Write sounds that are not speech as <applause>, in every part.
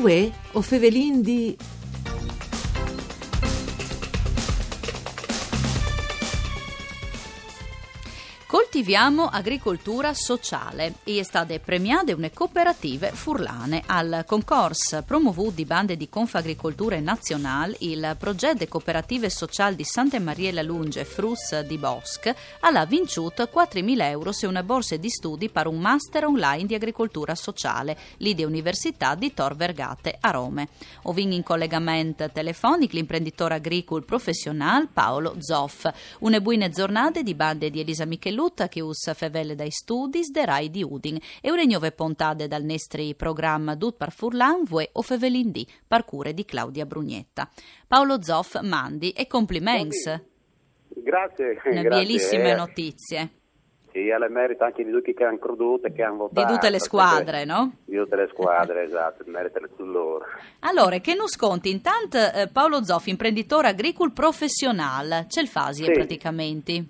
Uè, o fevelin di... Coltiviamo agricoltura sociale e è stata premiata una cooperative furlane al concorso promovuto di bande di Confagricoltura Nazionale il progetto cooperative sociali di Santa Maria la Lunge Frus di Bosc ha vinciuto 4.000 euro su una borsa di studi per un master online di agricoltura sociale lì di Università di Tor Vergate a Rome. Ovin in collegamento telefonico l'imprenditore agricolo professionale Paolo Zoff. Una buona giornata di bande di Elisa Michelù Lut che us fevele dai studi de Rai di Udin e une nuove puntate dal nostro programma Dut par Furlan vue o fevelin di parcure di Claudia Brugnetta. Paolo Zoff mandi e compliments. Grazie. Una bellissime notizie. Sì, alle merito anche di tutti che hanno creduto e che hanno votato. Di tutte le squadre, no? Di tutte le squadre, esatto, merito su loro. Allora, che non sconti? Intanto eh, Paolo Zoff, imprenditore agricolo professionale, ce il fasi Sì. praticamente.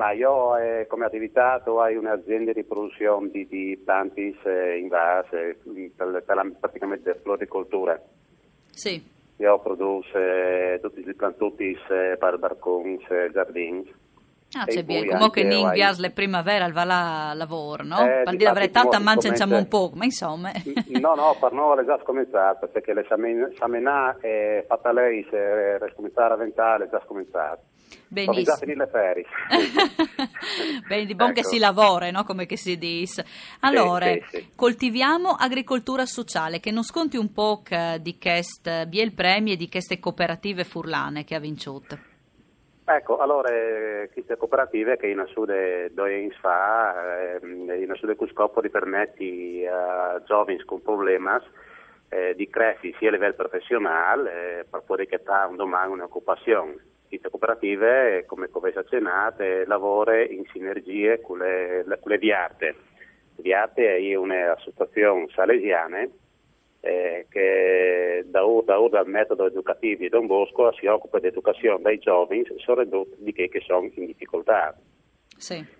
Ma io eh, come attività ho un'azienda di produzione di, di plantis eh, in base per, per la, praticamente floricoltura. Sì. Io produco eh, tutti i plantutis eh, per barconi e giardini. Ah, c'è bien, comunque in hai- invias le primavera al va là lavoro, no? Eh, per dire la verità, manciamo un po', ma insomma. No, no, per noi è già scominciato, perché l'esamenà è fatta lei, se scominciare a ventale è già scominciato. Sono già Benissimo. finite le ferie. <laughs> Bene, di buon che Ecco. si lavora, no? Come che si dice. Allora, sì, sì. coltiviamo agricoltura sociale, che non sconti un po' che di queste biel premi e di queste cooperative furlane che ha vinciuto. Ecco, allora, eh, queste cooperative che in sud due anni fa, eh, in sud con scopo di permetti a giovani con problemi eh, di crescere sia a livello professionale eh, per poter creare un domani un'occupazione. Queste cooperative, come avete accennato, eh, lavorano in sinergie con le, con le Viarte. Viarte è un'associazione salesiana eh, che da, u- dal metodo educativo di Don Bosco si occupa di educazione dei giovani, soprattutto di che, che sono in difficoltà. Sì.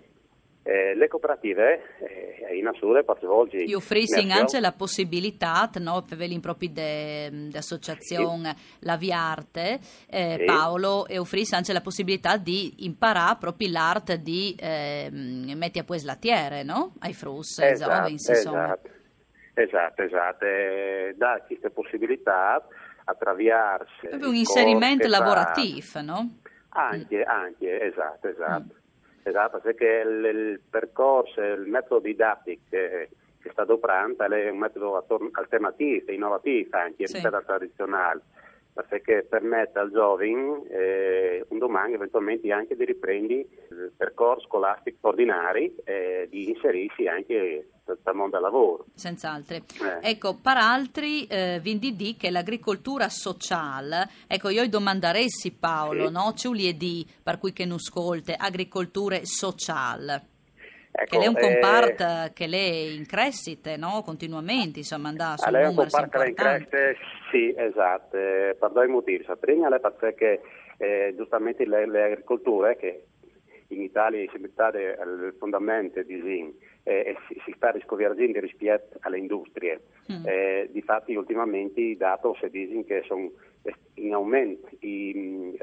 Eh, le cooperative eh, in per svolgere Io offrissi anche la possibilità, no, per velin proprio di associazione La Viarte, eh, Sì. Paolo, e offrissi anche la possibilità di imparare proprio l'arte di eh, metti a pues latiere, no? Ai frus, Esatto, esatto, esatto, esatto. Eh, dà queste possibilità attraverso Proprio un inserimento lavorativo, no? Anche, anche, esatto, esatto. Mm. Esatto, perché il, il percorso, il metodo didattico che, che sta adoperando è un metodo alternativo, innovativo anche Sì. rispetto al tradizionale, perché permette al giovane eh, un domani eventualmente anche di riprendere il percorso scolastico ordinario e di inserirsi anche nel mondo del lavoro. Senz'altro. Eh. Ecco, per altri, eh, di che l'agricoltura sociale, ecco, io domandaressi Paolo, Sì. no? C'è un liedi per cui che non ascolte, agricolture sociale. Ecco, che è un eh, comparto che lei in crescita, no? Continuamente, insomma, andà su Ah, lei è un comparto in crescita, sì, esatto, eh, per due motivi. La prima è perché eh, giustamente le, le agricolture che in Italia si mettere al fondamento di Zin eh, e si, si sta risconvergendo rispetto alle industrie. Mm. Eh, difatti ultimamente i dati si dicono che sono in aumento i mm,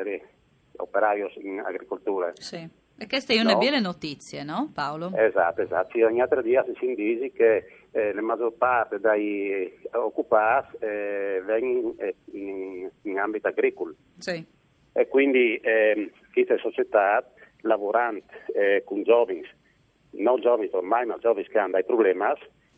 operai in agricoltura. Sì. E queste sono No. belle notizie, no Paolo? Esatto, esatto. Sì, ogni altro dia si dice che eh, la maggior parte dei occupati eh, vengono eh, in, in ambito agricolo Sì. e quindi ehm, queste società lavorando eh, con giovani, non giovani ormai, ma giovani che hanno dei problemi,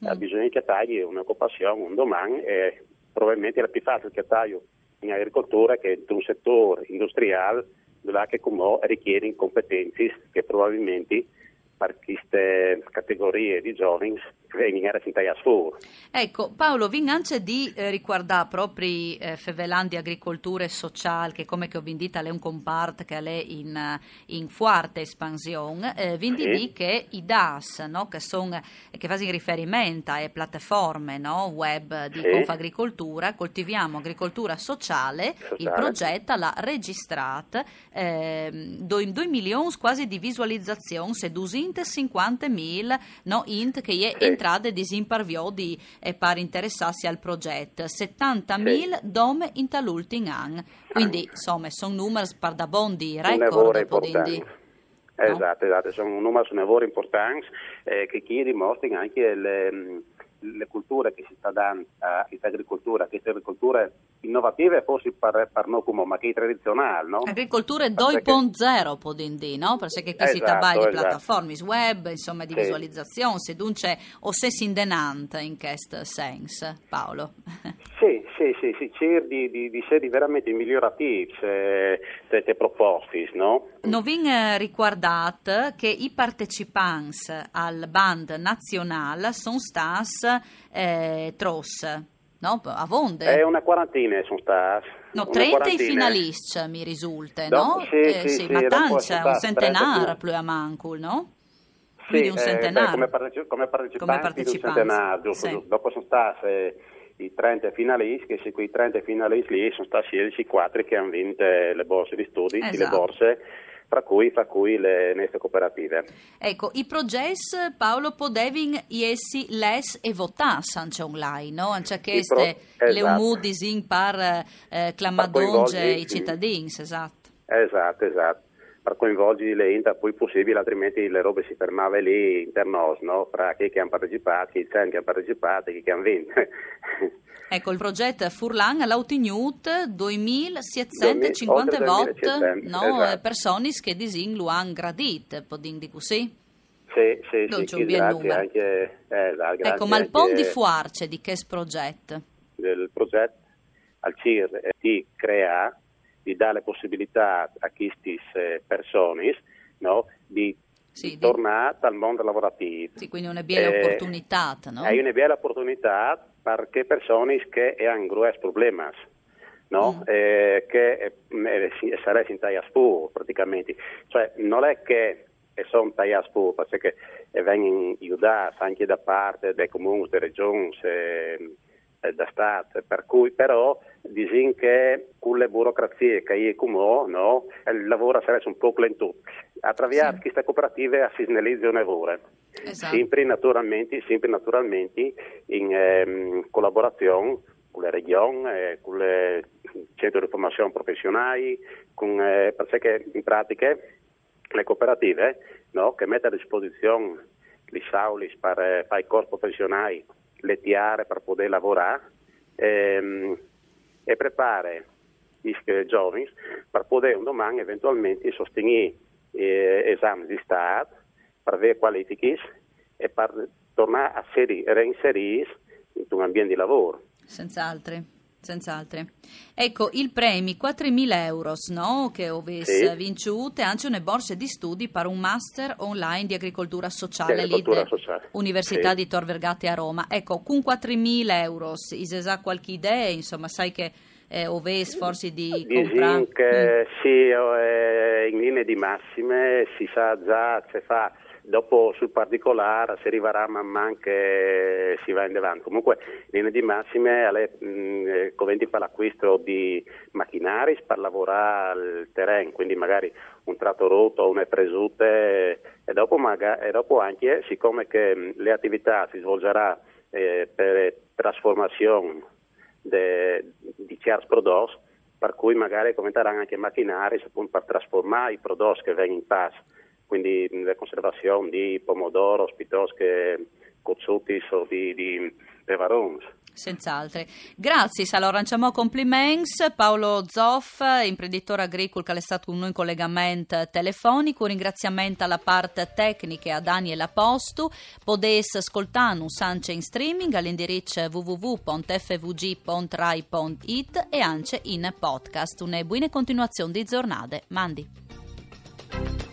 Mm. ha bisogno che tagli un'occupazione un domani e probabilmente è più facile che taglio in agricoltura che in un settore industriale che come richiede competenze che probabilmente per queste categorie di giovani vengono a fuori. Ecco, Paolo, vinance di eh, riguardare proprio eh, Fevelan di agricoltura e sociale, che come che ho vendita è un comparto che è in, eh, in forte espansione, eh, vindi Sì. di che i DAS, no, che, son, eh, che fanno riferimento a piattaforme no, web di Sì. Confagricoltura, coltiviamo agricoltura sociale, il Sociale. progetto l'ha registrato eh, 2 milioni quasi di visualizzazioni, se 250.000 no, int che è Sì. Entrate disimparviò di eh, par interessarsi al progetto. 70.000 dome in tal'ultim anno. Quindi, insomma, sono numeri par da bondi record. Esatto, esatto, sono numeri importanti eh, che chi dimostrano anche le, le culture che si sta dando a questa agricoltura, queste agricolture innovative forse per, per noi come, ma che è tradizionale, no? Agricoltura 2.0 può dire, no? Perché che si esatto, sta di esatto. piattaforme web, insomma, di sì. visualizzazione, se dunque o se si indenante in questo senso, Paolo. Sì, sì, sì, sì, cerchi di, di, di essere veramente migliorativi queste proposte, no? Non vi ricordate che i partecipanti al band nazionale sono stati eh, tros, no? A Vonde. È una quarantina sono stati. No, 30 i finalisti mi risulta, no? Sì, eh, sì, sì, sì, ma tanto, un centenario più a Mancul, no? Quindi sì, un centenario. Eh, beh, come, partecipanti, come partecipanti, come partecipanti. un centenario, sì. dopo sono stati i 30 finalisti, che se quei 30 finalisti lì sono stati 16 4 che hanno vinto le borse di studi, esatto. le borse fra cui, fra cui, le nostre cooperative. Ecco, i progetti Paolo Podevin essi les e votas anche online, no? Anche queste pro- esatto. le umudis in par eh, clamadonge i cittadini, esatto. Esatto, esatto per coinvolgere le ente poi possibile, altrimenti le robe si fermavano lì internos, no? fra chi hanno partecipato, chi hanno partecipato e chi hanno vinto. <laughs> Ecco, il progetto Furlan l'ha ottenuto 2750 voti no? esatto. persone che disin lo hanno gradito, può dire così? Sì, sì, non sì, sì anche, eh, ecco, ma il pon di Fuarce di che progetto? Il progetto al CIR di crea di dare possibilità a queste persone no, di, sì, tornare al mondo lavorativo. Sì, quindi una bella eh, opportunità. No? È una bella opportunità perché persone che hanno grossi problemi. No? Mm. Eh, che eh, sarebbero in taglia spur praticamente. Cioè, non è che sono taglia spur, perché vengono aiutati anche da parte dei comuni, delle regioni, eh, eh, da Stato, per cui però dicono che con le burocrazie che è come no, il lavoro sarebbe un po' lento. Attraverso sì. queste cooperative si snellizza il lavoro. Esatto. Sempre, naturalmente, sempre naturalmente in ehm, collaborazione con le regioni, eh, con le centri di formazione professionali, con, eh, perché in pratica le cooperative no, che mettono a disposizione gli saulis per, per i corsi professionali le tiare per poter lavorare ehm, e preparare gli giovani per poter un domani eventualmente sostenere eh, esami di Stato per avere qualifiche e per tornare a reinserirsi in un ambiente di lavoro. Senz'altro senz'altro. Ecco, il premio 4.000 euro no, che avesse sì. vinciuto anche una borsa di studi per un master online di agricoltura sociale, di agricoltura sociale. Università sì. di Tor Vergate a Roma. Ecco, con 4.000 euro, se sa qualche idea, insomma, sai che eh, ove sforzi di comprare? Mm. Sì, eh, in linea di massime si sa già, se fa dopo sul particolare si arriverà man mano che si va in avanti. Comunque, in linea di massime, alle, mh, mm, eh, conventi per l'acquisto di macchinari per lavorare al terreno, quindi magari un tratto rotto una presute e dopo, magari, e dopo anche, siccome che mm, le attività si svolgerà eh, per trasformazione de, di certi prodotti, per cui magari commenteranno anche macchinari appunto, per trasformare i prodotti che vengono in passo quindi la conservazione di pomodoro piuttosto che cozzuti o di, di pevarons. Senz'altro. Grazie, allora lanciamo complimenti. Paolo Zoff, imprenditore agricolo che è stato con noi in collegamento telefonico. Un ringraziamento alla parte tecnica a Daniel Apostu. Potete ascoltare un Sance in streaming all'indirizzo www.fvg.rai.it e anche in podcast. Una buona continuazione di giornate. Mandi.